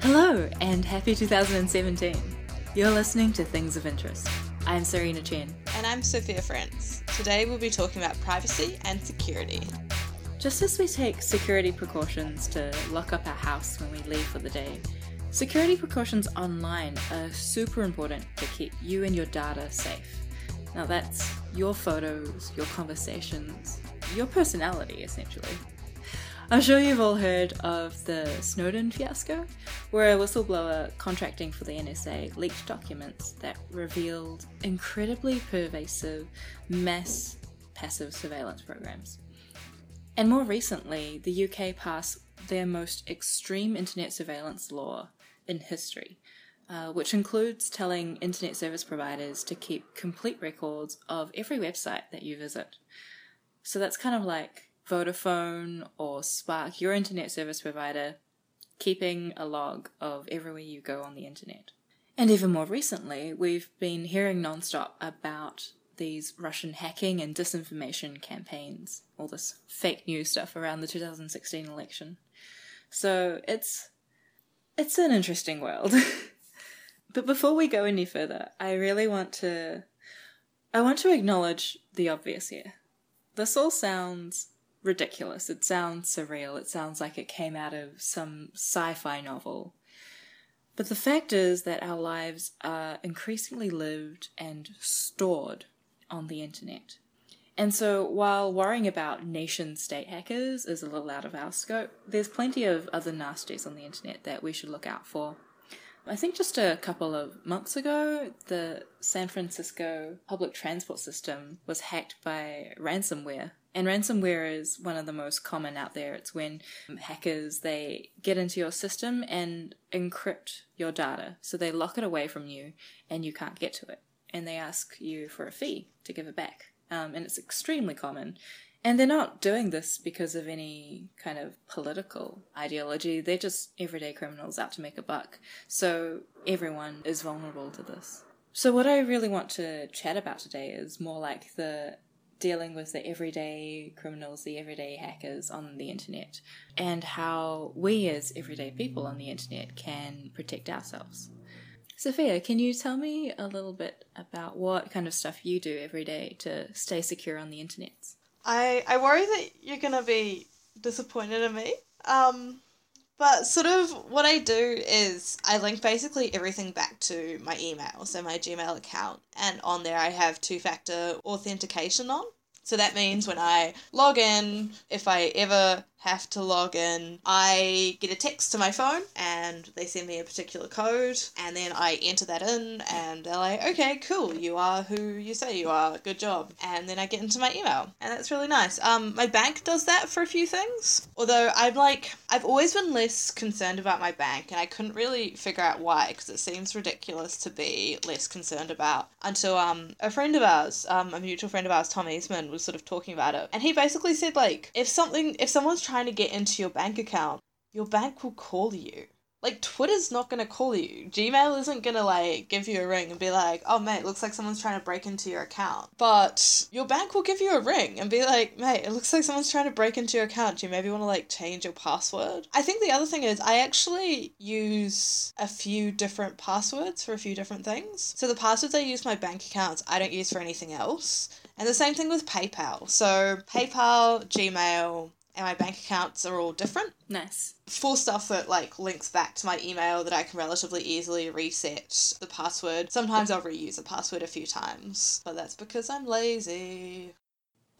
Hello and happy 2017. You're listening to Things of Interest. I'm Serena Chen. And I'm Sophia Friends. Today we'll be talking about privacy and security. Just as we take security precautions to lock up our house when we leave for the day, security precautions online are super important to keep you and your data safe. Now, that's your photos, your conversations, your personality, essentially. I'm sure you've all heard of the Snowden fiasco, where a whistleblower contracting for the NSA leaked documents that revealed incredibly pervasive mass passive surveillance programs. And more recently, the UK passed their most extreme internet surveillance law in history, uh, which includes telling internet service providers to keep complete records of every website that you visit. So that's kind of like Vodafone or Spark, your internet service provider, keeping a log of everywhere you go on the internet. And even more recently, we've been hearing nonstop about these Russian hacking and disinformation campaigns, all this fake news stuff around the 2016 election. So it's it's an interesting world. but before we go any further, I really want to I want to acknowledge the obvious here. This all sounds ridiculous. It sounds surreal. It sounds like it came out of some sci fi novel. But the fact is that our lives are increasingly lived and stored on the internet. And so, while worrying about nation state hackers is a little out of our scope, there's plenty of other nasties on the internet that we should look out for. I think just a couple of months ago, the San Francisco public transport system was hacked by ransomware. And ransomware is one of the most common out there. It's when hackers they get into your system and encrypt your data. So they lock it away from you and you can't get to it. And they ask you for a fee to give it back. Um, and it's extremely common. And they're not doing this because of any kind of political ideology. They're just everyday criminals out to make a buck. So everyone is vulnerable to this. So, what I really want to chat about today is more like the dealing with the everyday criminals, the everyday hackers on the internet, and how we as everyday people on the internet can protect ourselves. Sophia, can you tell me a little bit about what kind of stuff you do every day to stay secure on the internet? I I worry that you're gonna be disappointed in me. Um, but sort of what I do is I link basically everything back to my email, so my Gmail account, and on there I have two factor authentication on. So that means when I log in, if I ever have to log in, I get a text to my phone and they send me a particular code and then I enter that in and they're like, okay, cool, you are who you say you are, good job. And then I get into my email. And that's really nice. Um, my bank does that for a few things, although I'm like, I've always been less concerned about my bank and I couldn't really figure out why because it seems ridiculous to be less concerned about until um, a friend of ours, um, a mutual friend of ours, Tom Eastman, was sort of talking about it. And he basically said like, if something, if someone's trying to get into your bank account, your bank will call you. Like Twitter's not gonna call you. Gmail isn't gonna like give you a ring and be like, "Oh mate, looks like someone's trying to break into your account." But your bank will give you a ring and be like, "Mate, it looks like someone's trying to break into your account. Do you maybe want to like change your password?" I think the other thing is I actually use a few different passwords for a few different things. So the passwords I use my bank accounts, I don't use for anything else. And the same thing with PayPal. So PayPal, Gmail, and my bank accounts are all different. Nice. For stuff that like links back to my email that I can relatively easily reset the password. Sometimes I'll reuse a password a few times, but that's because I'm lazy.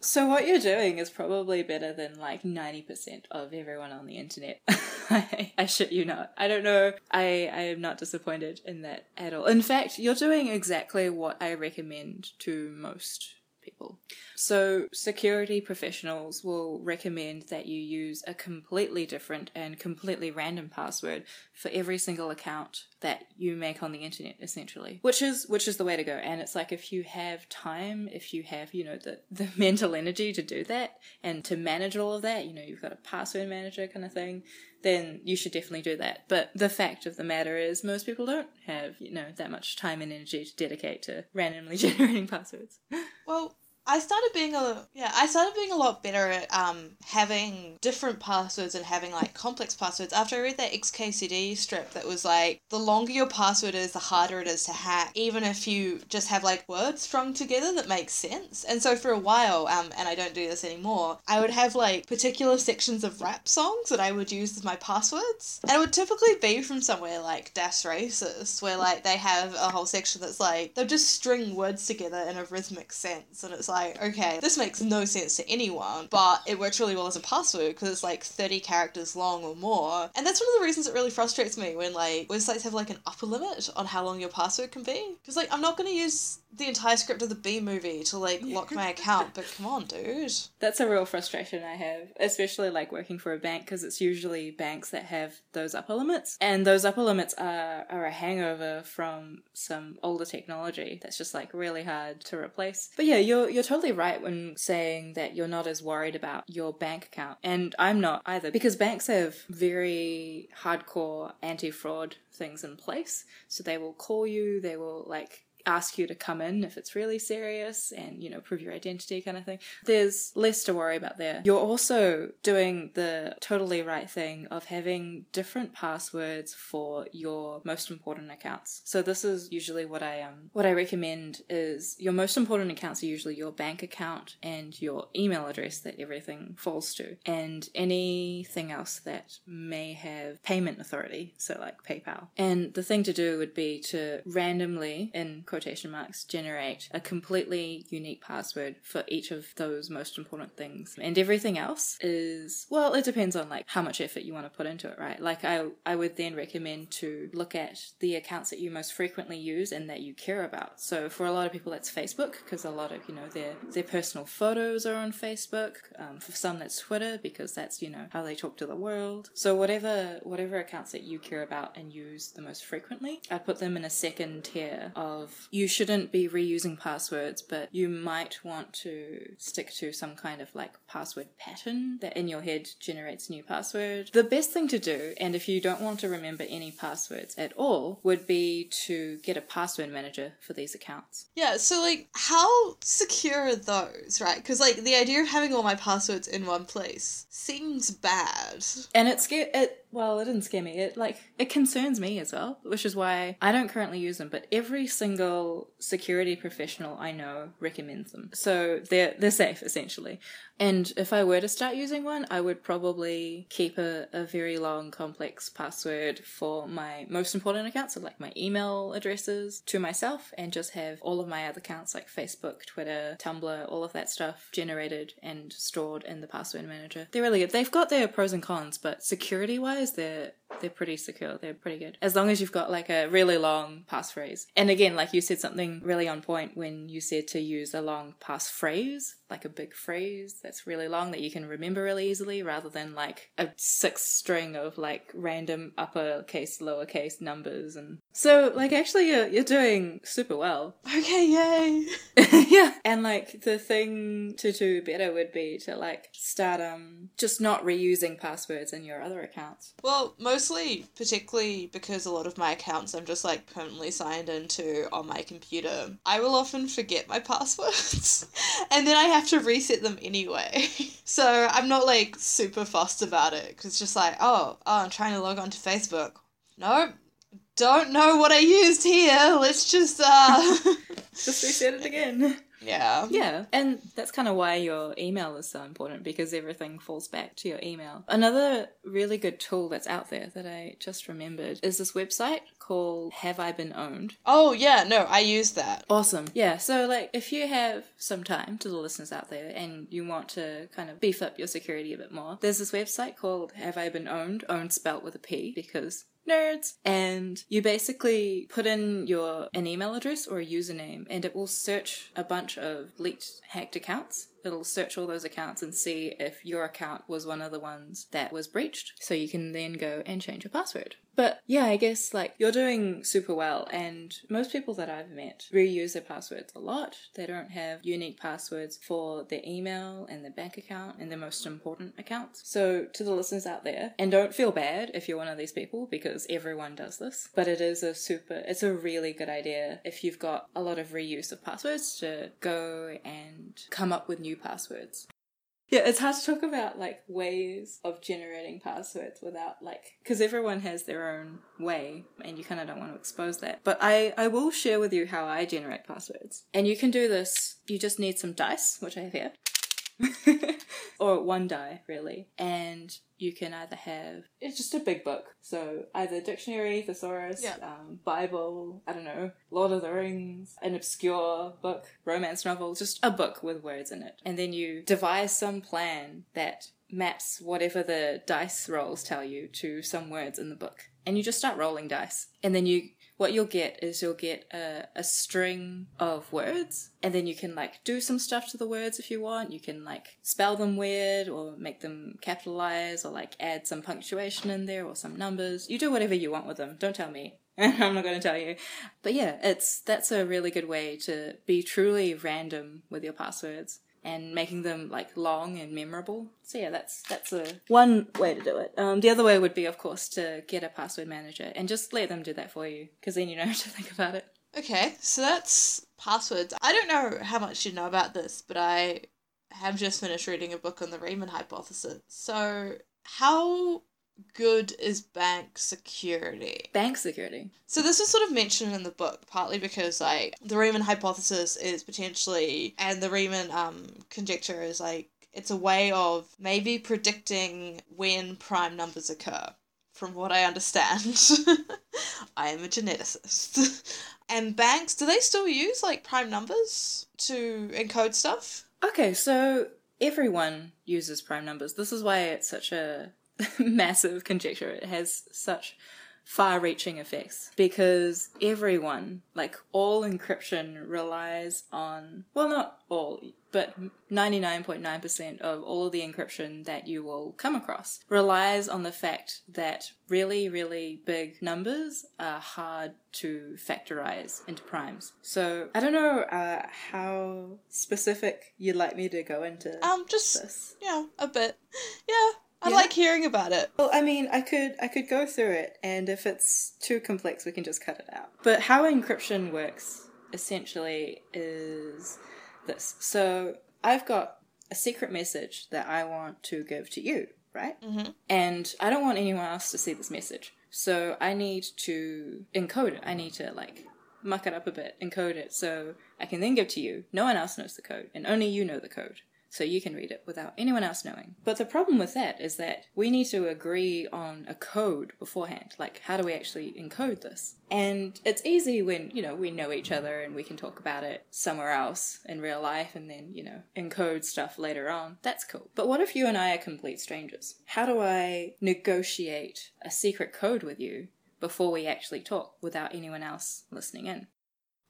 So what you're doing is probably better than like 90% of everyone on the internet. I, I shit you not. I don't know. I, I am not disappointed in that at all. In fact, you're doing exactly what I recommend to most people. So, security professionals will recommend that you use a completely different and completely random password for every single account that you make on the internet essentially. Which is which is the way to go. And it's like if you have time, if you have, you know, the the mental energy to do that and to manage all of that, you know, you've got a password manager kind of thing, then you should definitely do that. But the fact of the matter is most people don't have, you know, that much time and energy to dedicate to randomly generating passwords. Well, I started being a yeah, I started being a lot better at um having different passwords and having like complex passwords. After I read that XKCD strip that was like the longer your password is, the harder it is to hack, even if you just have like words strung together that make sense. And so for a while, um, and I don't do this anymore, I would have like particular sections of rap songs that I would use as my passwords, and it would typically be from somewhere like Das Racist, where like they have a whole section that's like they'll just string words together in a rhythmic sense, and it's like okay, this makes no sense to anyone, but it works really well as a password because it's like thirty characters long or more, and that's one of the reasons it really frustrates me when like websites have like an upper limit on how long your password can be, because like I'm not gonna use the entire script of the Bee Movie to like lock my account, but come on, dude. That's a real frustration I have, especially like working for a bank because it's usually banks that have those upper limits, and those upper limits are are a hangover from some older technology that's just like really hard to replace. But yeah, you're you're totally right when saying that you're not as worried about your bank account, and I'm not either because banks have very hardcore anti-fraud things in place, so they will call you, they will like ask you to come in if it's really serious and you know prove your identity kind of thing. There's less to worry about there. You're also doing the totally right thing of having different passwords for your most important accounts. So this is usually what i um what i recommend is your most important accounts are usually your bank account and your email address that everything falls to and anything else that may have payment authority so like paypal. And the thing to do would be to randomly in marks generate a completely unique password for each of those most important things. And everything else is well it depends on like how much effort you want to put into it right? Like i i would then recommend to look at the accounts that you most frequently use and that you care about. So for a lot of people that's facebook because a lot of you know their their personal photos are on facebook um, for some that's twitter because that's you know how they talk to the world. So whatever whatever accounts that you care about and use the most frequently i put them in a second tier of you shouldn't be reusing passwords, but you might want to stick to some kind of like password pattern that in your head generates new password. The best thing to do, and if you don't want to remember any passwords at all, would be to get a password manager for these accounts. Yeah, so like, how secure are those, right? Because like the idea of having all my passwords in one place seems bad. And it's it. Well, it didn't scare me. It like it concerns me as well, which is why I don't currently use them. But every single security professional I know recommends them, so they're they're safe essentially. And if I were to start using one, I would probably keep a, a very long, complex password for my most important accounts, so like my email addresses to myself, and just have all of my other accounts like Facebook, Twitter, Tumblr, all of that stuff generated and stored in the password manager. They're really good. They've got their pros and cons, but security wise, they're they're pretty secure. They're pretty good. As long as you've got like a really long passphrase. And again, like you said something really on point when you said to use a long passphrase, like a big phrase that's really long that you can remember really easily rather than like a six string of like random uppercase, lowercase numbers. And so like actually you're, you're doing super well. Okay, yay. yeah. And like the thing to do better would be to like start um just not reusing passwords in your other accounts. Well, mostly, particularly because a lot of my accounts I'm just like permanently signed into on my computer, I will often forget my passwords. and then I have to reset them anyway. so I'm not like super fussed about it because it's just like, oh, oh, I'm trying to log on to Facebook. Nope. Don't know what I used here. Let's just uh Just reset it again. Yeah. Yeah, and that's kind of why your email is so important because everything falls back to your email. Another really good tool that's out there that I just remembered is this website called Have I Been Pwned? Oh yeah, no, I use that. Awesome. Yeah, so like if you have some time to the listeners out there and you want to kind of beef up your security a bit more, there's this website called Have I Been Pwned? Owned spelt with a P because nerds. And you basically put in your an email address or a username and it will search a bunch of leaked hacked accounts it'll search all those accounts and see if your account was one of the ones that was breached. So you can then go and change your password. But yeah, I guess like you're doing super well, and most people that I've met reuse their passwords a lot. They don't have unique passwords for their email and their bank account and their most important accounts. So to the listeners out there, and don't feel bad if you're one of these people because everyone does this, but it is a super, it's a really good idea if you've got a lot of reuse of passwords to go and come up with new passwords. Yeah, it's hard to talk about like ways of generating passwords without like because everyone has their own way and you kind of don't want to expose that. But I I will share with you how I generate passwords. And you can do this. You just need some dice, which I have here. or one die really and you can either have it's just a big book. So either dictionary thesaurus Yeah. um, bible i don't know lord of the rings an obscure book romance novel just a book with words in it. And then you devise some plan that maps whatever the dice rolls tell you to some words in the book. And you just start rolling dice. And then you what you'll get is you'll get a, a string of words and then you can like do some stuff to the words if you want. You can like spell them weird or make them capitalize or like add some punctuation in there or some numbers. You do whatever you want with them. Don't tell me. I'm not going to tell you. But yeah it's that's a really good way to be truly random with your passwords and making them like long and memorable. So yeah, that's that's a one way to do it. Um, the other way would be, of course, to get a password manager and just let them do that for you, because then you don't have to think about it. Okay, so that's passwords. I don't know how much you know about this, but I have just finished reading a book on the Riemann hypothesis. So, how good is bank security? Bank security. So this was sort of mentioned in the book, partly because like the Riemann hypothesis is potentially, and the Riemann um conjecture is like it's a way of maybe predicting when prime numbers occur. From what I understand, I am a geneticist. and banks, do they still use like prime numbers to encode stuff? Okay, so everyone uses prime numbers. This is why it's such a massive conjecture. It has such far reaching effects because everyone, like all encryption, relies on, well, not all, but 99.9% of all of the encryption that you will come across relies on the fact that really, really big numbers are hard to factorize into primes. So I don't know uh, how specific you'd like me to go into Um, just this. yeah, a bit. Yeah, I Yeah? like hearing about it. Well, I mean, I could I could go through it, and if it's too complex, we can just cut it out. But how encryption works essentially is this. So I've got a secret message that I want to give to you, right? Mhm. And I don't want anyone else to see this message. So I need to encode it. I need to like muck it up a bit, encode it, so I can then give to you. No one else knows the code, and only you know the code so you can read it without anyone else knowing. But the problem with that is that we need to agree on a code beforehand. Like, how do we actually encode this? And it's easy when, you know, we know each other and we can talk about it somewhere else in real life and then, you know, encode stuff later on. That's cool. But what if you and I are complete strangers? How do I negotiate a secret code with you before we actually talk without anyone else listening in?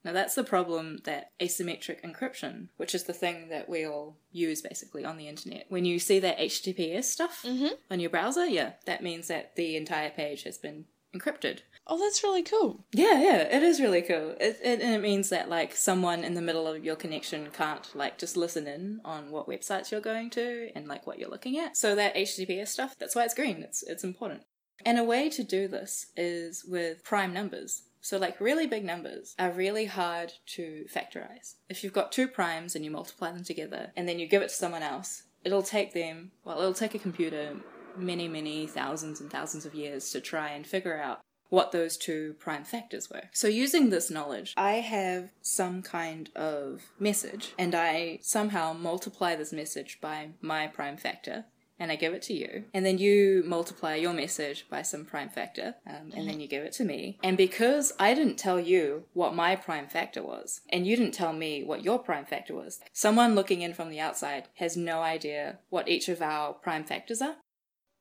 Now that's the problem that asymmetric encryption, which is the thing that we all use basically on the internet. When you see that HTTPS stuff Mhm. on your browser, yeah, that means that the entire page has been encrypted. Oh, that's really cool. Yeah, yeah, it is really cool. It, it, and it means that like someone in the middle of your connection can't like just listen in on what websites you're going to and like what you're looking at. So that HTTPS stuff, that's why it's green. It's it's important. And a way to do this is with prime numbers. So like really big numbers are really hard to factorize. If you've got two primes and you multiply them together and then you give it to someone else, it'll take them, well, it'll take a computer many, many thousands and thousands of years to try and figure out what those two prime factors were. So using this knowledge, I have some kind of message and I somehow multiply this message by my prime factor and I give it to you. And then you multiply your message by some prime factor, um, and then you give it to me. And because I didn't tell you what my prime factor was, and you didn't tell me what your prime factor was, someone looking in from the outside has no idea what each of our prime factors are.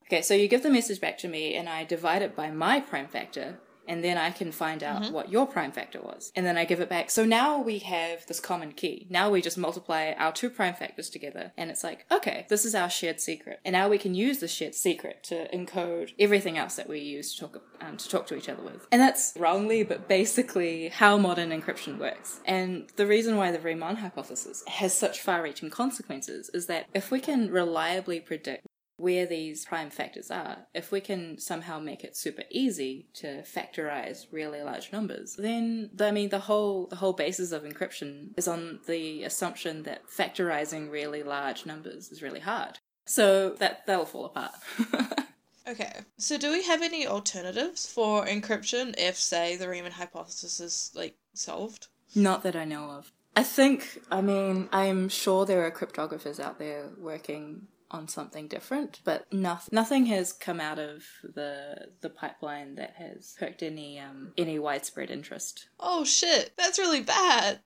Okay, so you give the message back to me, and I divide it by my prime factor, and then I can find out what your prime factor was, and then I give it back. So now we have this common key. Now we just multiply our two prime factors together, and it's like, okay, this is our shared secret, and now we can use the shared secret to encode everything else that we use to talk um, to talk to each other with. And that's wrongly, but basically how modern encryption works. And the reason why the Riemann hypothesis has such far-reaching consequences is that if we can reliably predict where these prime factors are, if we can somehow make it super easy to factorize really large numbers, then I mean the whole the whole basis of encryption is on the assumption that factorizing really large numbers is really hard. So that that'll fall apart. Okay. So do we have any alternatives for encryption if, say, the Riemann hypothesis is like solved? Not that I know of. I think, I mean, I'm sure there are cryptographers out there working on something different, but nothing, nothing has come out of the the pipeline that has perked any um any widespread interest. Oh shit, that's really bad.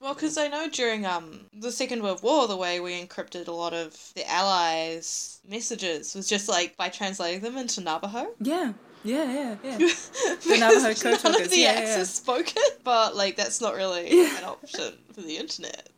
Well, because I know during um the Second World War, the way we encrypted a lot of the Allies' messages was just like by translating them into Navajo. Yeah, yeah, yeah, yeah. The Navajo code None of the yeah, yeah. spoken, but like that's not really an option for the internet.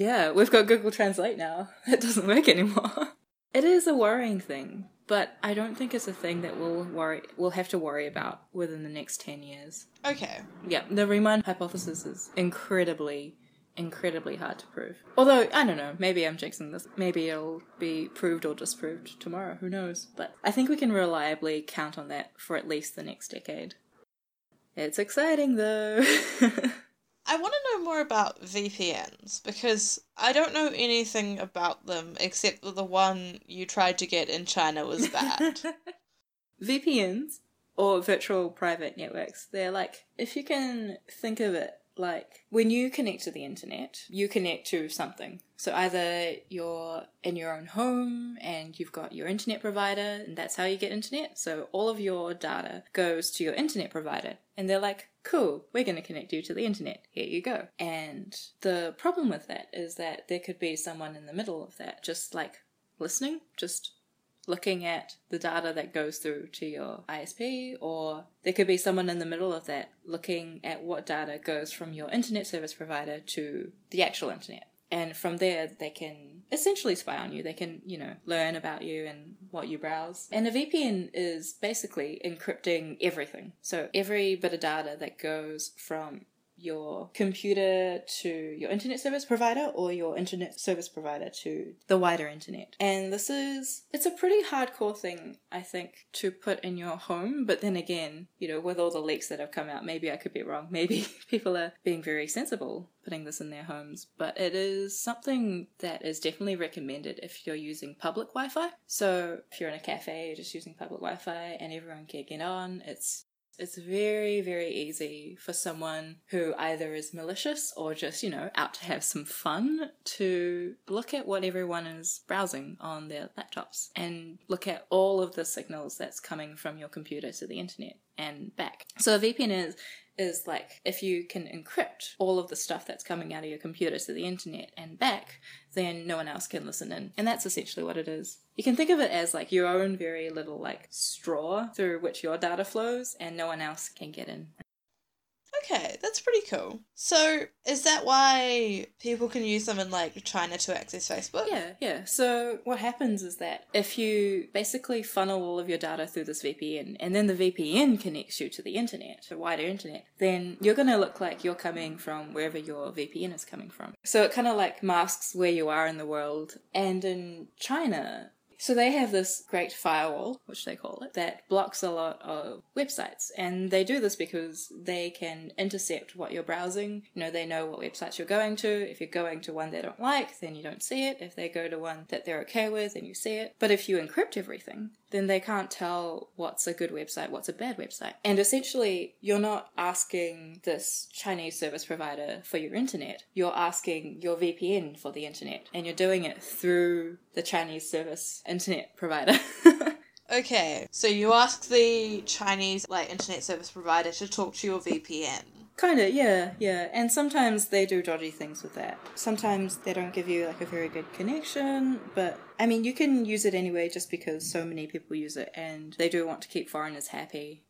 Yeah, we've got Google Translate now. It doesn't work anymore. It is a worrying thing, but I don't think it's a thing that we'll worry we'll have to worry about within the next 10 years. Okay. Yeah, the Riemann hypothesis is incredibly incredibly hard to prove. Although, I don't know, maybe I'm jinxing this. Maybe it'll be proved or disproved tomorrow, who knows. But I think we can reliably count on that for at least the next decade. It's exciting though. I want to know more about VPNs because I don't know anything about them except that the one you tried to get in China was bad. VPNs or virtual private networks, they're like, if you can think of it like when you connect to the internet, you connect to something. So either you're in your own home and you've got your internet provider, and that's how you get internet. So all of your data goes to your internet provider, and they're like, cool, we're going to connect you to the internet. Here you go. And the problem with that is that there could be someone in the middle of that, just like listening, just looking at the data that goes through to your ISP, or there could be someone in the middle of that looking at what data goes from your internet service provider to the actual internet. And from there, they can essentially spy on you. They can, you know, learn about you and what you browse. And a VPN is basically encrypting everything. So every bit of data that goes from your computer to your internet service provider or your internet service provider to the wider internet. And this is, it's a pretty hardcore thing, I think, to put in your home. But then again, you know, with all the leaks that have come out, maybe I could be wrong. Maybe people are being very sensible putting this in their homes. But it is something that is definitely recommended if you're using public Wi Fi. So if you're in a cafe, you're just using public Wi Fi and everyone can get on, it's it's very, very easy for someone who either is malicious or just, you know, out to have some fun to look at what everyone is browsing on their laptops and look at all of the signals that's coming from your computer to the internet and back. So a VPN is is like if you can encrypt all of the stuff that's coming out of your computer to the internet and back, then no one else can listen in. And that's essentially what it is. You can think of it as like your own very little like straw through which your data flows and no one else can get in. Okay, that's pretty cool. So, is that why people can use them in like China to access Facebook? Yeah, yeah. So what happens is that if you basically funnel all of your data through this VPN and then the VPN connects you to the internet, the wider internet, then you're going to look like you're coming from wherever your VPN is coming from. So it kind of like masks where you are in the world. And in China, so they have this great firewall, which they call it, that blocks a lot of websites. And they do this because they can intercept what you're browsing. You know, they know what websites you're going to. If you're going to one they don't like, then you don't see it. If they go to one that they're okay with, then you see it. But if you encrypt everything, then they can't tell what's a good website, what's a bad website. And essentially, you're not asking this Chinese service provider for your internet. You're asking your VPN for the internet. And you're doing it through the Chinese service internet provider. Okay, so you ask the Chinese like internet service provider to talk to your VPN. Kinda, yeah, yeah. And sometimes they do dodgy things with that. Sometimes they don't give you like a very good connection, but I mean, you can use it anyway just because so many people use it and they do want to keep foreigners happy.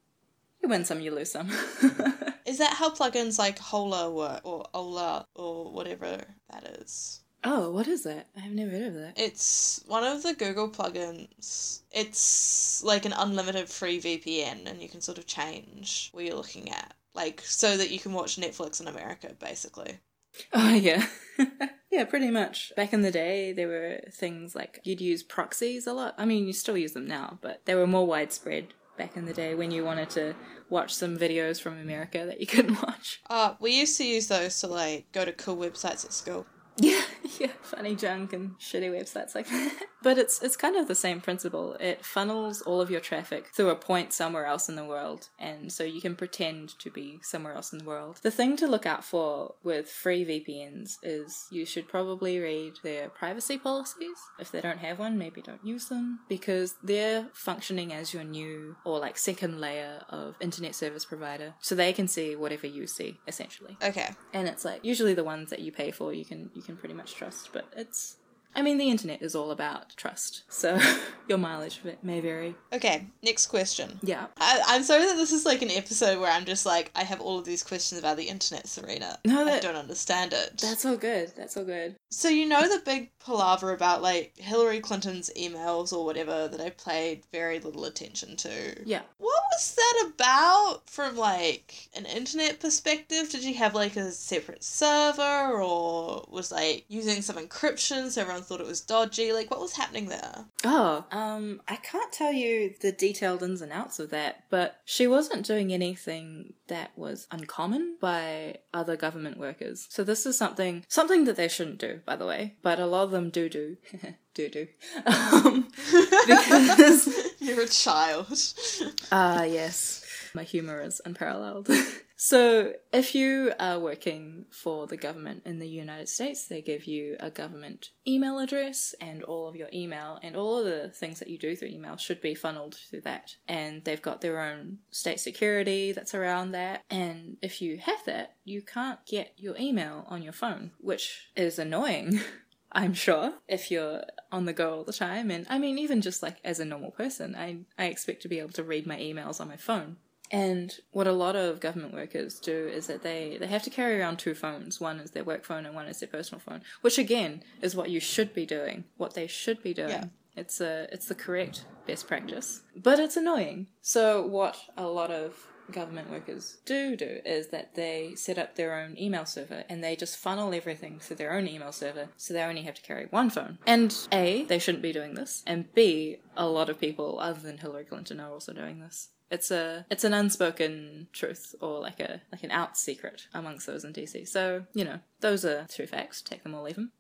You win some, you lose some. Is that how plugins like Hola work or Ola or whatever that is? Oh, what is that? I have never heard of that. It's one of the Google plugins. It's like an unlimited free VPN, and you can sort of change what you're looking at. Like, so that you can watch Netflix in America, basically. Oh, yeah. yeah, pretty much. Back in the day, there were things like you'd use proxies a lot. I mean, you still use them now, but they were more widespread back in the day when you wanted to watch some videos from America that you couldn't watch. Uh, we used to use those to, like, go to cool websites at school. Yeah, yeah, FunnyJunk and shitty websites like that. But it's it's kind of the same principle. It funnels all of your traffic through a point somewhere else in the world, and so you can pretend to be somewhere else in the world. The thing to look out for with free VPNs is you should probably read their privacy policies. If they don't have one, maybe don't use them because they're functioning as your new or like second layer of internet service provider, so they can see whatever you see essentially Okay. and it's like usually the ones that you pay for you can you can pretty much trust but it's i mean the internet is all about trust so your mileage may vary Okay, next question. yeah I, I'm sorry that this is like an episode where I'm just like, I have all of these questions about the internet, Serena. No, I don't understand it. that's all good that's all good So you know the big palaver about like Hillary Clinton's emails or whatever that I paid very little attention to. yeah What was that about from like an internet perspective? Did you have like a separate server or was like using some encryption so everyone thought it was dodgy? Like what was happening there? oh um i can't tell you the detailed ins and outs of that but she wasn't doing anything that was uncommon by other government workers so this is something something that they shouldn't do by the way but a lot of them do do do do um because You're a child. Ah, yes. My humor is unparalleled. so, if you are working for the government in the United States, they give you a government email address, and all of your email and all of the things that you do through email should be funneled through that. And they've got their own state security that's around that. And if you have that, you can't get your email on your phone, which is annoying. I'm sure if you're on the go all the time. And I mean, even just like as a normal person, I, I expect to be able to read my emails on my phone. And what a lot of government workers do is that they, they have to carry around two phones. One is their work phone and one is their personal phone, which again is what you should be doing, what they should be doing. Yeah. It's a it's the correct best practice. But it's annoying. So what a lot of government workers do do is that they set up their own email server and they just funnel everything through their own email server so they only have to carry one phone. And A, they shouldn't be doing this, and B, a lot of people other than Hillary Clinton are also doing this. It's a it's an unspoken truth or like a like an out secret amongst those in DC. So, you know, those are true facts, take them or leave them.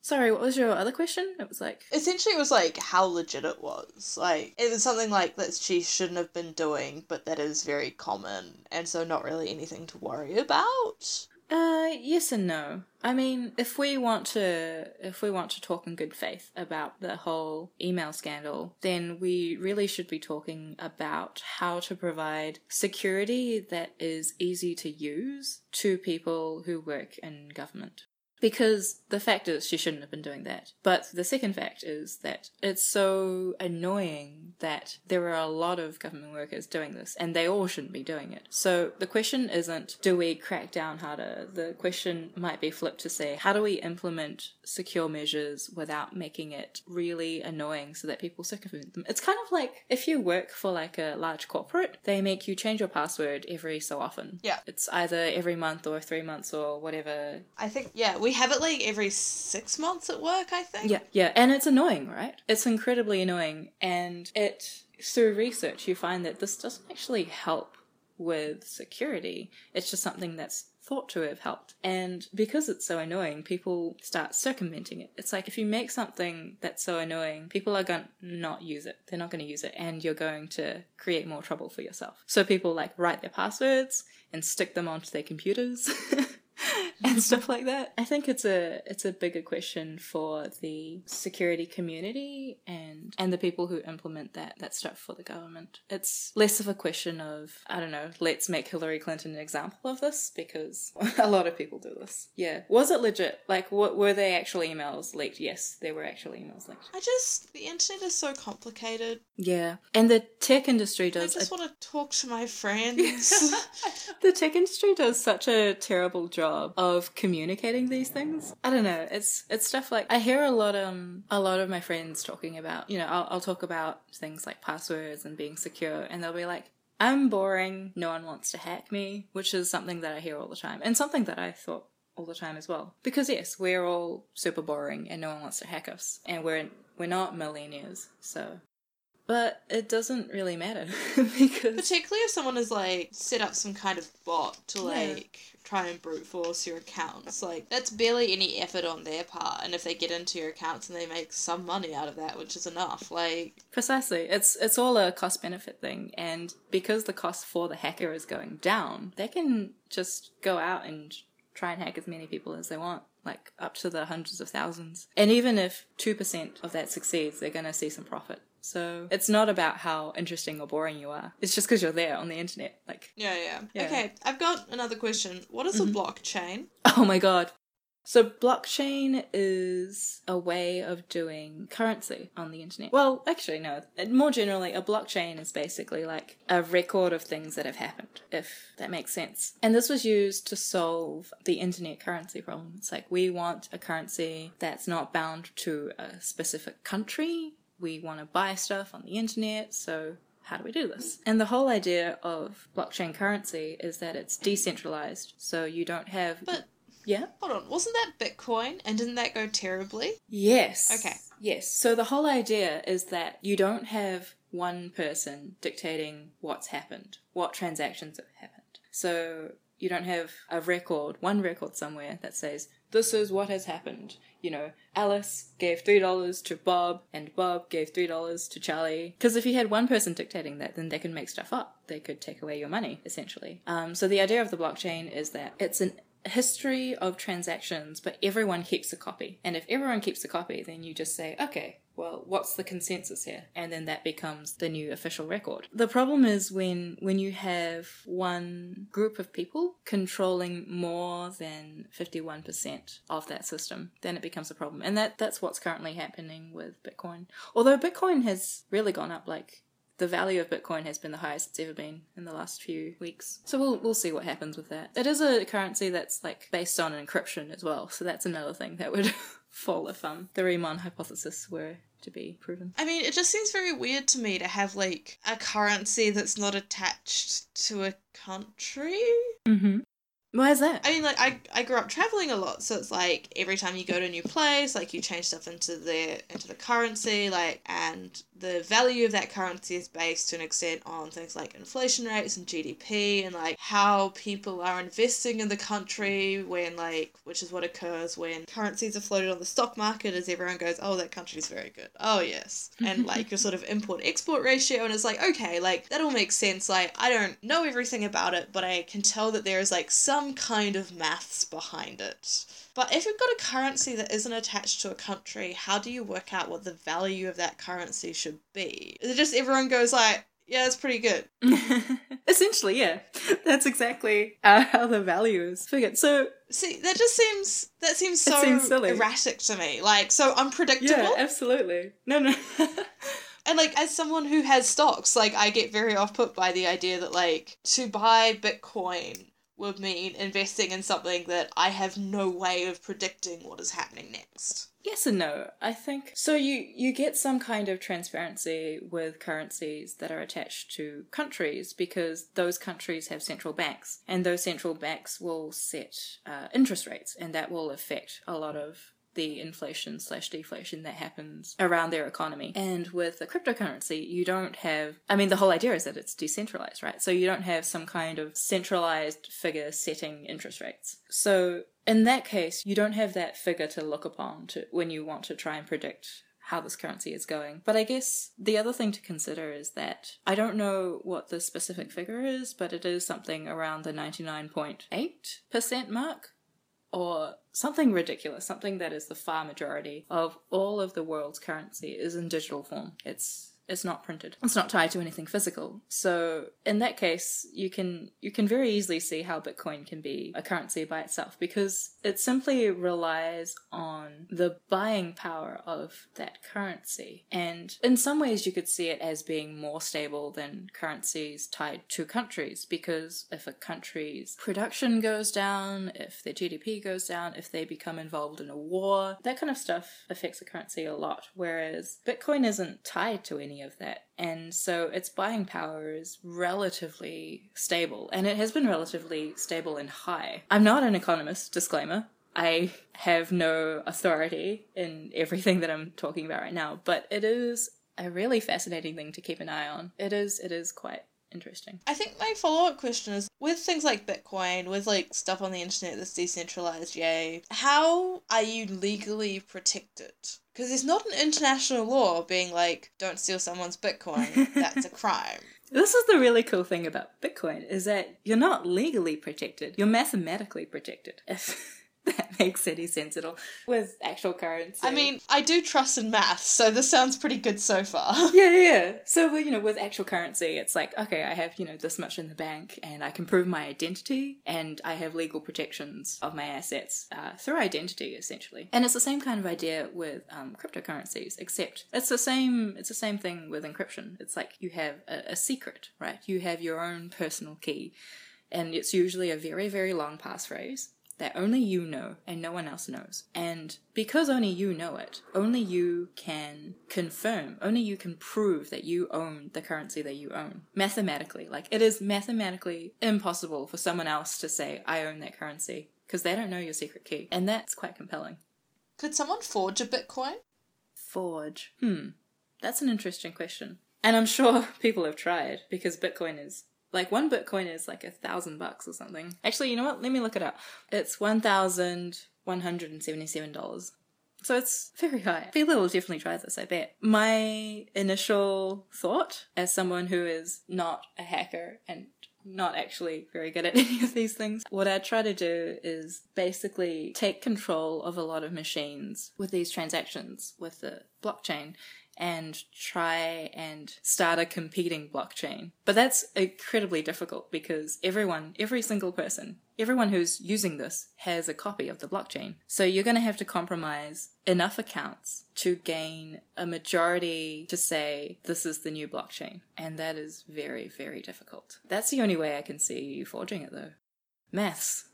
Sorry, what was your other question? It was like Essentially, it was like how legit it was. Like, it was something like that she shouldn't have been doing, but that is very common, and so not really anything to worry about. Uh, yes and no. I mean, if we want to, if we want to talk in good faith about the whole email scandal, then we really should be talking about how to provide security that is easy to use to people who work in government. Because the fact is, she shouldn't have been doing that. But the second fact is that it's so annoying that there are a lot of government workers doing this, and they all shouldn't be doing it. So the question isn't, do we crack down harder? The question might be flipped to say, how do we implement secure measures without making it really annoying so that people circumvent them? It's kind of like if you work for like a large corporate, they make you change your password every so often. Yeah. It's either every month or three months or whatever I think, yeah, we have it like every six months at work, I think. Yeah, yeah, and it's annoying, right? It's incredibly annoying, and it through research you find that this doesn't actually help with security. It's just something that's thought to have helped. And because it's so annoying, people start circumventing it. It's like if you make something that's so annoying, people are going to not use it. They're not going to use it, and you're going to create more trouble for yourself. So people like write their passwords and stick them onto their computers. and stuff like that. I think it's a it's a bigger question for the security community and and the people who implement that that stuff for the government. It's less of a question of I don't know, let's make Hillary Clinton an example of this because a lot of people do this. Yeah, was it legit? Like, what were they actual emails leaked? Yes, there were actual emails leaked. I just the internet is so complicated. Yeah, and the tech industry does. I just a- want to talk to my friends. the tech industry does such a terrible job of communicating these things. I don't know. It's it's stuff like I hear a lot um a lot of my friends talking about. You know, I'll, I'll talk about things like passwords and being secure, and they'll be like. I'm boring. No one wants to hack me, which is something that I hear all the time, and something that I thought all the time as well. Because yes, we're all super boring, and no one wants to hack us, and we're we're not millionaires, so. But it doesn't really matter because Particularly if someone has like set up some kind of bot to Yeah. like try and brute force your accounts. Like that's barely any effort on their part. And if they get into your accounts and they make some money out of that, which is enough, like Precisely. It's it's all a cost benefit thing and because the cost for the hacker is going down, they can just go out and try and hack as many people as they want, like up to the hundreds of thousands. And even if 2% of that succeeds, they're going to see some profit. So it's not about how interesting or boring you are. It's just because you're there on the internet. Like, yeah, yeah, Yeah. Okay, I've got another question. What is a mm-hmm. blockchain? oh my god. So blockchain is a way of doing currency on the internet. Well, actually no. More generally, a blockchain is basically like a record of things that have happened, if that makes sense. And this was used to solve the internet currency problem. It's like we want a currency that's not bound to a specific country. We want to buy stuff on the internet, so how do we do this? And the whole idea of blockchain currency is that it's decentralized, so you don't have But yeah. hold on, wasn't that Bitcoin? And didn't that go terribly? Yes. Okay. Yes. So the whole idea is that you don't have one person dictating what's happened, what transactions have happened. So you don't have a record, one record somewhere that says, this is what has happened. You know, Alice gave $3 to Bob, and Bob gave $3 to Charlie. Because if you had one person dictating that, then they could make stuff up. They could take away your money, essentially. Um, so the idea of the blockchain is that it's an history of transactions, but everyone keeps a copy. And if everyone keeps a copy, then you just say, okay, well, what's the consensus here? And then that becomes the new official record. The problem is when when you have one group of people controlling more than 51% of that system, then it becomes a problem. And that that's what's currently happening with Bitcoin. Although Bitcoin has really gone up like the value of Bitcoin has been the highest it's ever been in the last few weeks. So we'll we'll see what happens with that. It is a currency that's like based on encryption as well, so that's another thing that would fall if um the Riemann hypothesis were to be proven. I mean, it just seems very weird to me to have like a currency that's not attached to a country. Mm-hmm. Why is that? I mean, like I, I grew up traveling a lot, so it's like every time you go to a new place, like you change stuff into the into the currency, like and the value of that currency is based to an extent on things like inflation rates and GDP and like how people are investing in the country when like which is what occurs when currencies are floated on the stock market as everyone goes, Oh, that country's very good. Oh yes. And like your sort of import export ratio and it's like, okay, like that all makes sense. Like I don't know everything about it, but I can tell that there is like some kind of maths behind it. But if you've got a currency that isn't attached to a country, how do you work out what the value of that currency should be? Is it just everyone goes like, yeah, it's pretty good. Essentially, yeah. That's exactly uh, how the value is figured. So, See, that just seems that seems so seems erratic to me. Like so unpredictable. yeah, absolutely. No, no. And like as someone who has stocks, like I get very off put by the idea that like to buy Bitcoin would mean investing in something that I have no way of predicting what is happening next. Yes and no. I think so. You you get some kind of transparency with currencies that are attached to countries because those countries have central banks, and those central banks will set uh, interest rates, and that will affect a lot of the inflation slash deflation that happens around their economy. And with the cryptocurrency, you don't have, I mean, the whole idea is that it's decentralized, right? So you don't have some kind of centralized figure setting interest rates. So in that case, you don't have that figure to look upon to, when you want to try and predict how this currency is going. But I guess the other thing to consider is that I don't know what the specific figure is, but it is something around the 99.8% mark or something ridiculous, something that is the far majority of all of the world's currency is in digital form. It's it's not printed. It's not tied to anything physical. So in that case, you can you can very easily see how Bitcoin can be a currency by itself because it simply relies on the buying power of that currency. And in some ways you could see it as being more stable than currencies tied to countries because if a country's production goes down, if their GDP goes down, if they become involved in a war, that kind of stuff affects the currency a lot. Whereas Bitcoin isn't tied to any of that. And so its buying power is relatively stable, and it has been relatively stable and high. I'm not an economist, disclaimer. I have no authority in everything that I'm talking about right now, but it is a really fascinating thing to keep an eye on. It is it is quite interesting. I think my follow up question is with things like Bitcoin, with like stuff on the internet that's decentralized, yay, how are you legally protected? Because there's not an international law being like, don't steal someone's Bitcoin, that's a crime. This is the really cool thing about Bitcoin is that you're not legally protected. You're mathematically protected. If that makes any sense at all with actual currency. I mean, I do trust in math, so this sounds pretty good so far. yeah, yeah, yeah. So, you know, with actual currency, it's like, okay, I have, you know, this much in the bank and I can prove my identity and I have legal protections of my assets uh, through identity, essentially. And it's the same kind of idea with um, cryptocurrencies, except it's the same, it's the same thing with encryption. It's like you have a, a secret, right? You have your own personal key and it's usually a very, very long passphrase that only you know and no one else knows. And because only you know it, only you can confirm, only you can prove that you own the currency that you own. Mathematically. Like, it is mathematically impossible for someone else to say, I own that currency, because they don't know your secret key. And that's quite compelling. Could someone forge a Bitcoin? Forge. Hmm. That's an interesting question. And I'm sure people have tried, because Bitcoin is like one Bitcoin is like a thousand bucks or something. Actually, you know what? Let me look it up. It's one thousand one hundred and seventy-seven dollars. So it's very high. People will definitely try this, I bet. My initial thought, as someone who is not a hacker and not actually very good at any of these things. What I try to do is basically take control of a lot of machines with these transactions with the blockchain and try and start a competing blockchain. But that's incredibly difficult because everyone, every single person, everyone who's using this has a copy of the blockchain. So you're going to have to compromise enough accounts to gain a majority to say this is the new blockchain. And that is very, very difficult. That's the only way I can see you forging it though. Maths.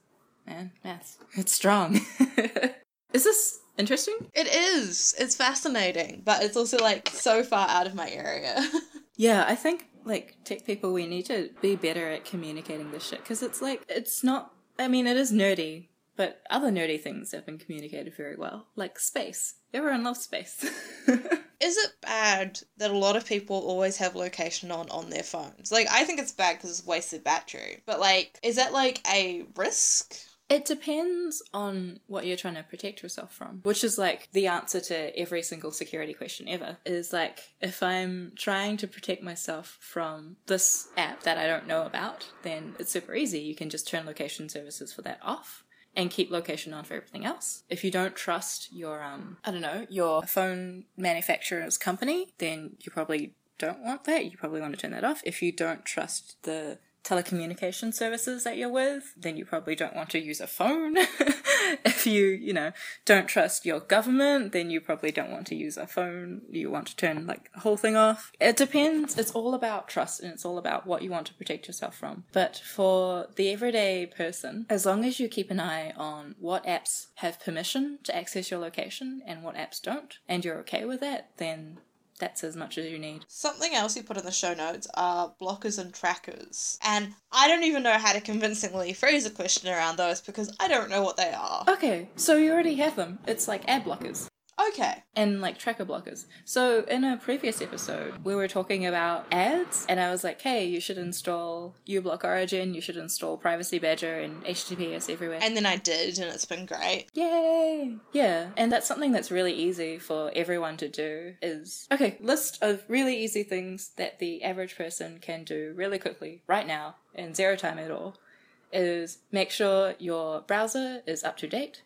Man, maths. It's strong. is this interesting? It is. It's fascinating, but it's also like so far out of my area. yeah, I think like tech people, we need to be better at communicating this shit because it's like it's not. I mean, it is nerdy, but other nerdy things have been communicated very well, like space. Everyone loves space. is it bad that a lot of people always have location on on their phones? Like, I think it's bad because it's wasted battery. But like, is that like a risk? It depends on what you're trying to protect yourself from, which is like the answer to every single security question ever. Is like, if I'm trying to protect myself from this app that I don't know about, then it's super easy. You can just turn location services for that off and keep location on for everything else. If you don't trust your, um, I don't know, your phone manufacturer's company, then you probably don't want that. You probably want to turn that off. If you don't trust the telecommunication services that you're with, then you probably don't want to use a phone. if you, you know, don't trust your government, then you probably don't want to use a phone. You want to turn like the whole thing off. It depends. It's all about trust and it's all about what you want to protect yourself from. But for the everyday person, as long as you keep an eye on what apps have permission to access your location and what apps don't, and you're okay with that, then that's as much as you need. Something else you put in the show notes are blockers and trackers. And I don't even know how to convincingly phrase a question around those because I don't know what they are. Okay, so you already have them. It's like ad blockers. Okay. And like tracker blockers. So in a previous episode, we were talking about ads, and I was like, hey, you should install uBlock Origin, you should install Privacy Badger and HTTPS everywhere. And then I did, and it's been great. Yay! Yeah, and that's something that's really easy for everyone to do is, okay, list of really easy things that the average person can do really quickly right now in zero time at all is make sure your browser is up to date,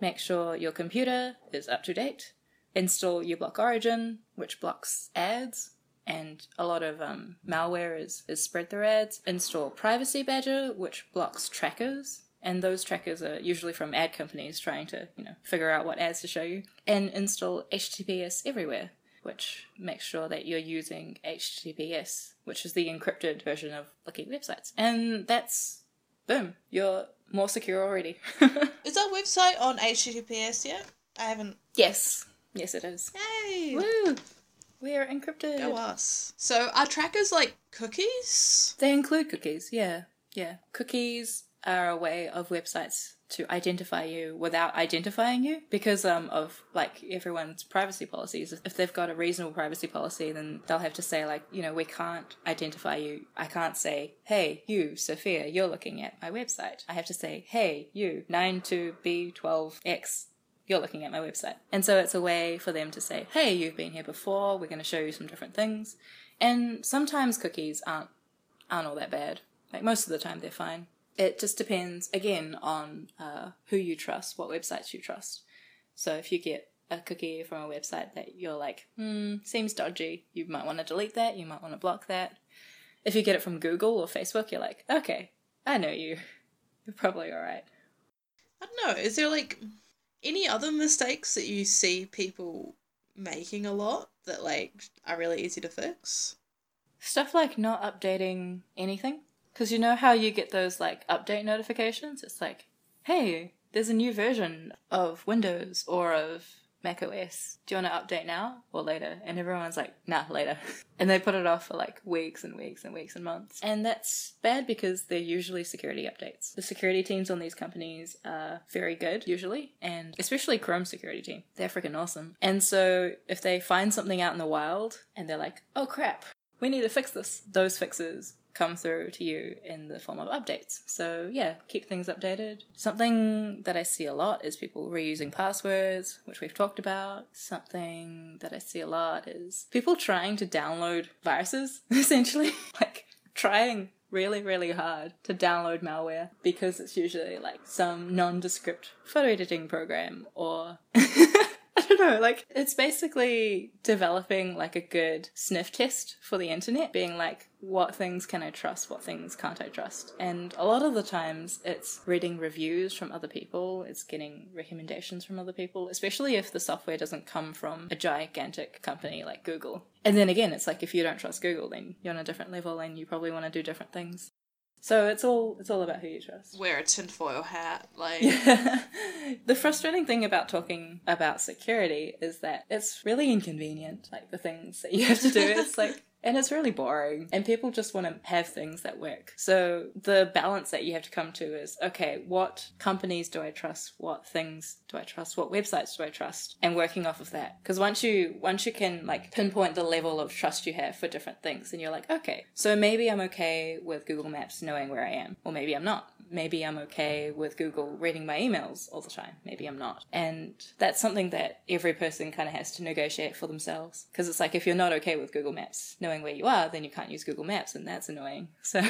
make sure your computer is up to date, install uBlock Origin, which blocks ads, and a lot of um, malware is, is spread through ads. Install Privacy Badger, which blocks trackers, and those trackers are usually from ad companies trying to, you know, figure out what ads to show you. And install HTTPS Everywhere, which makes sure that you're using HTTPS, which is the encrypted version of looking websites. And that's boom, you're more secure already. Is our website on HTTPS yet? I haven't. yes, yes, it is. Yay! Woo! We are encrypted. Go us. So are trackers like cookies? They include cookies, yeah. Yeah. Cookies are a way of websites to identify you without identifying you because um of like everyone's privacy policies. If they've got a reasonable privacy policy, then they'll have to say like, you know, we can't identify you. I can't say, "Hey, you, Sophia, you're looking at my website." I have to say, "Hey, you, 92B12X, you're looking at my website." And so it's a way for them to say, "Hey, you've been here before. We're going to show you some different things." And sometimes cookies aren't aren't all that bad. Like most of the time, they're fine. It just depends again on uh, who you trust, what websites you trust. So if you get a cookie from a website that you're like, hmm, seems dodgy, you might want to delete that. You might want to block that. If you get it from Google or Facebook, you're like, okay, I know you. You're probably all right. I don't know. Is there like any other mistakes that you see people making a lot that like are really easy to fix? Stuff like not updating anything. Because you know how you get those like update notifications? It's like, hey, there's a new version of Windows or of Mac OS. Do you want to update now or later? And everyone's like, nah, later. and they put it off for like weeks and weeks and weeks and months. And that's bad because they're usually security updates. The security teams on these companies are very good, usually, and especially Chrome security team. They're freaking awesome. And so if they find something out in the wild and they're like, oh crap, we need to fix this, those fixes come through to you in the form of updates. So yeah, keep things updated. Something that I see a lot is people reusing passwords, which we've talked about. Something that I see a lot is people trying to download viruses, essentially. like trying really, really hard to download malware because it's usually like some nondescript photo editing program or don't know, like it's basically developing like a good sniff test for the internet, being like, what things can I trust, what things can't I trust? And a lot of the times it's reading reviews from other people, it's getting recommendations from other people, especially if the software doesn't come from a gigantic company like Google. And then again, it's like if you don't trust Google, then you're on a different level and you probably want to do different things. So it's all it's all about who you trust. Wear a tinfoil hat, like Yeah. the frustrating thing about talking about security is that it's really inconvenient, like the things that you have to do. It's like and it's really boring. And people just want to have things that work. So the balance that you have to come to is okay what companies do i trust? What things do i trust? What websites do i trust? And working off of that. Because once you once you can like pinpoint the level of trust you have for different things and you're like okay so maybe i'm okay with google maps knowing where i am. Or maybe i'm not. Maybe I'm okay with Google reading my emails all the time. Maybe I'm not. And that's something that every person kind of has to negotiate for themselves. Because it's like if you're not okay with Google Maps knowing where you are, then you can't use Google Maps, and that's annoying. So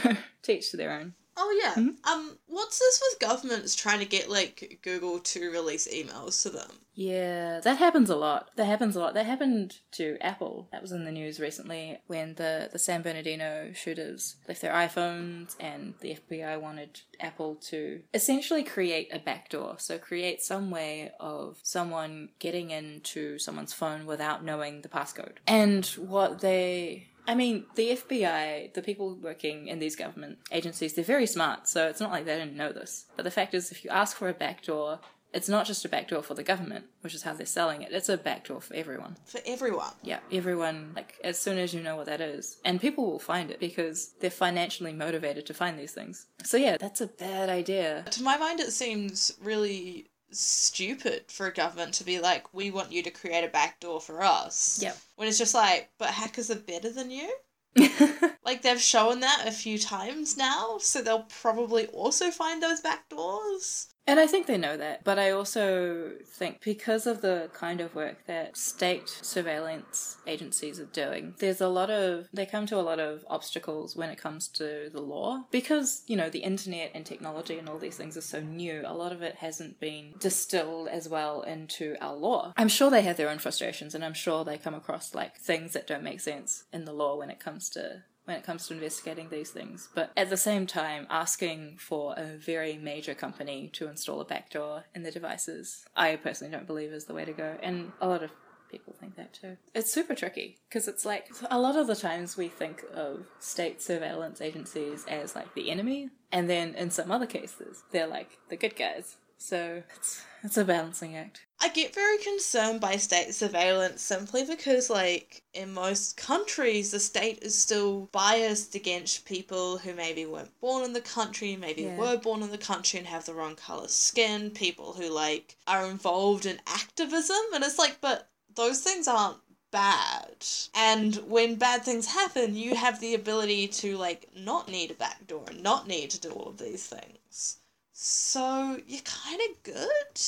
teach to their own. Oh yeah. Mhm. Um, what's this with governments trying to get like Google to release emails to them? Yeah, that happens a lot. That happens a lot. That happened to Apple. That was in the news recently when the, the San Bernardino shooters left their iPhones and the FBI wanted Apple to essentially create a backdoor. So create some way of someone getting into someone's phone without knowing the passcode. And what they I mean, the FBI, the people working in these government agencies, they're very smart, so it's not like they didn't know this. But the fact is, if you ask for a backdoor, it's not just a backdoor for the government, which is how they're selling it, it's a backdoor for everyone. For everyone. Yeah, everyone, like, as soon as you know what that is. And people will find it because they're financially motivated to find these things. So, yeah, that's a bad idea. To my mind, it seems really stupid for a government to be like, we want you to create a backdoor for us. Yep. When it's just like, but hackers are better than you? Like, they've shown that a few times now, so they'll probably also find those backdoors. And I think they know that, but I also think because of the kind of work that state surveillance agencies are doing, there's a lot of, they come to a lot of obstacles when it comes to the law. Because, you know, the internet and technology and all these things are so new, a lot of it hasn't been distilled as well into our law. I'm sure they have their own frustrations and I'm sure they come across like things that don't make sense in the law when it comes to when it comes to investigating these things. But at the same time, asking for a very major company to install a backdoor in the devices, I personally don't believe is the way to go. And a lot of people think that too. It's super tricky because it's like a lot of the times we think of state surveillance agencies as like the enemy, and then in some other cases, they're like the good guys. So it's it's a balancing act. I get very concerned by state surveillance simply because, like, in most countries, the state is still biased against people who maybe weren't born in the country, maybe Yeah. were born in the country and have the wrong colour skin, people who, like, are involved in activism. And it's like, but those things aren't bad. And when bad things happen, you have the ability to, like, not need a backdoor and not need to do all of these things. So you're kind of good.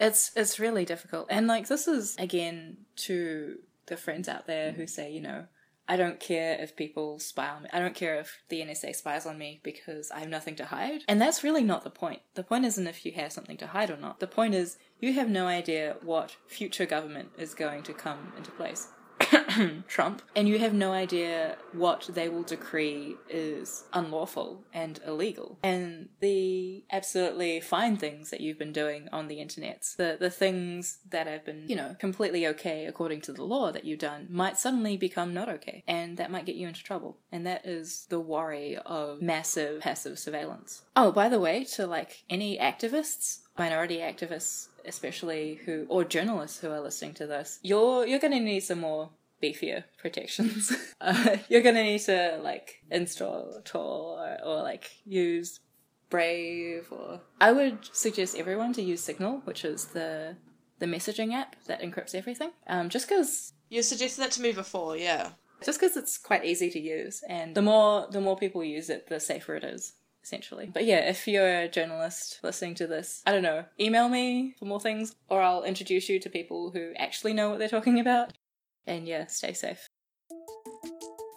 It's it's really difficult. And like this is again to the friends out there who say, you know, I don't care if people spy on me. I don't care if the NSA spies on me because I have nothing to hide. And that's really not the point. The point isn't if you have something to hide or not. The point is you have no idea what future government is going to come into place. Trump, and you have no idea what they will decree is unlawful and illegal. And the absolutely fine things that you've been doing on the internet, the, the things that have been, you know, completely okay according to the law that you've done, might suddenly become not okay. And that might get you into trouble. And that is the worry of massive passive surveillance. Oh, by the way, to like any activists, minority activists especially who or journalists who are listening to this you're you're going to need some more beefier protections. Uh, you're going to need to like install tor or, or like use brave or i would suggest everyone to use signal which is the the messaging app that encrypts everything. Um, just because You suggested that to me before, yeah. just because it's quite easy to use and the more the more people use it the safer it is essentially. But yeah if you're a journalist listening to this i don't know email me for more things or i'll introduce you to people who actually know what they're talking about and yeah stay safe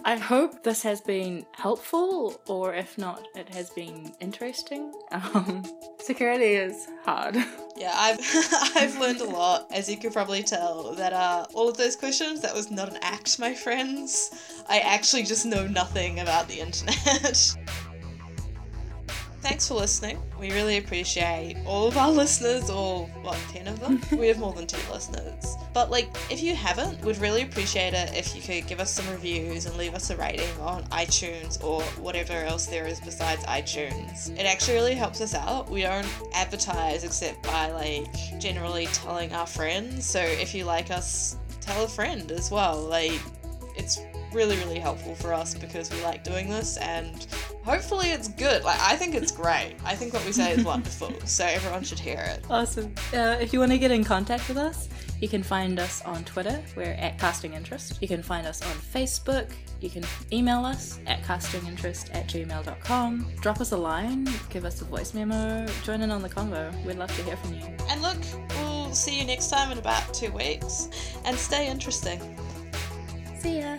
I hope this has been helpful, or if not, it has been interesting. Um, security is hard. Yeah, I've I've learned a lot, as you could probably tell, that uh all of those questions, that was not an act, my friends. I actually just know nothing about the internet. Thanks for listening. We really appreciate all of our listeners, all what, ten of them? we have more than ten listeners. But like if you haven't, we'd really appreciate it if you could give us some reviews and leave us a rating on iTunes or whatever else there is besides iTunes. It actually really helps us out. We don't advertise except by like generally telling our friends. So if you like us, tell a friend as well. Like it's really really helpful for us because we like doing this and hopefully it's good. Like I think it's great. I think what we say is wonderful. So everyone should hear it. Awesome. Uh, if you want to get in contact with us, you can find us on Twitter. We're at Casting Interest. You can find us on Facebook. You can email us at castinginterest at gmail.com. Drop us a line, give us a voice memo, join in on the convo. We'd love to hear from you. And look, we'll see you next time in about two weeks. And stay interesting. See ya.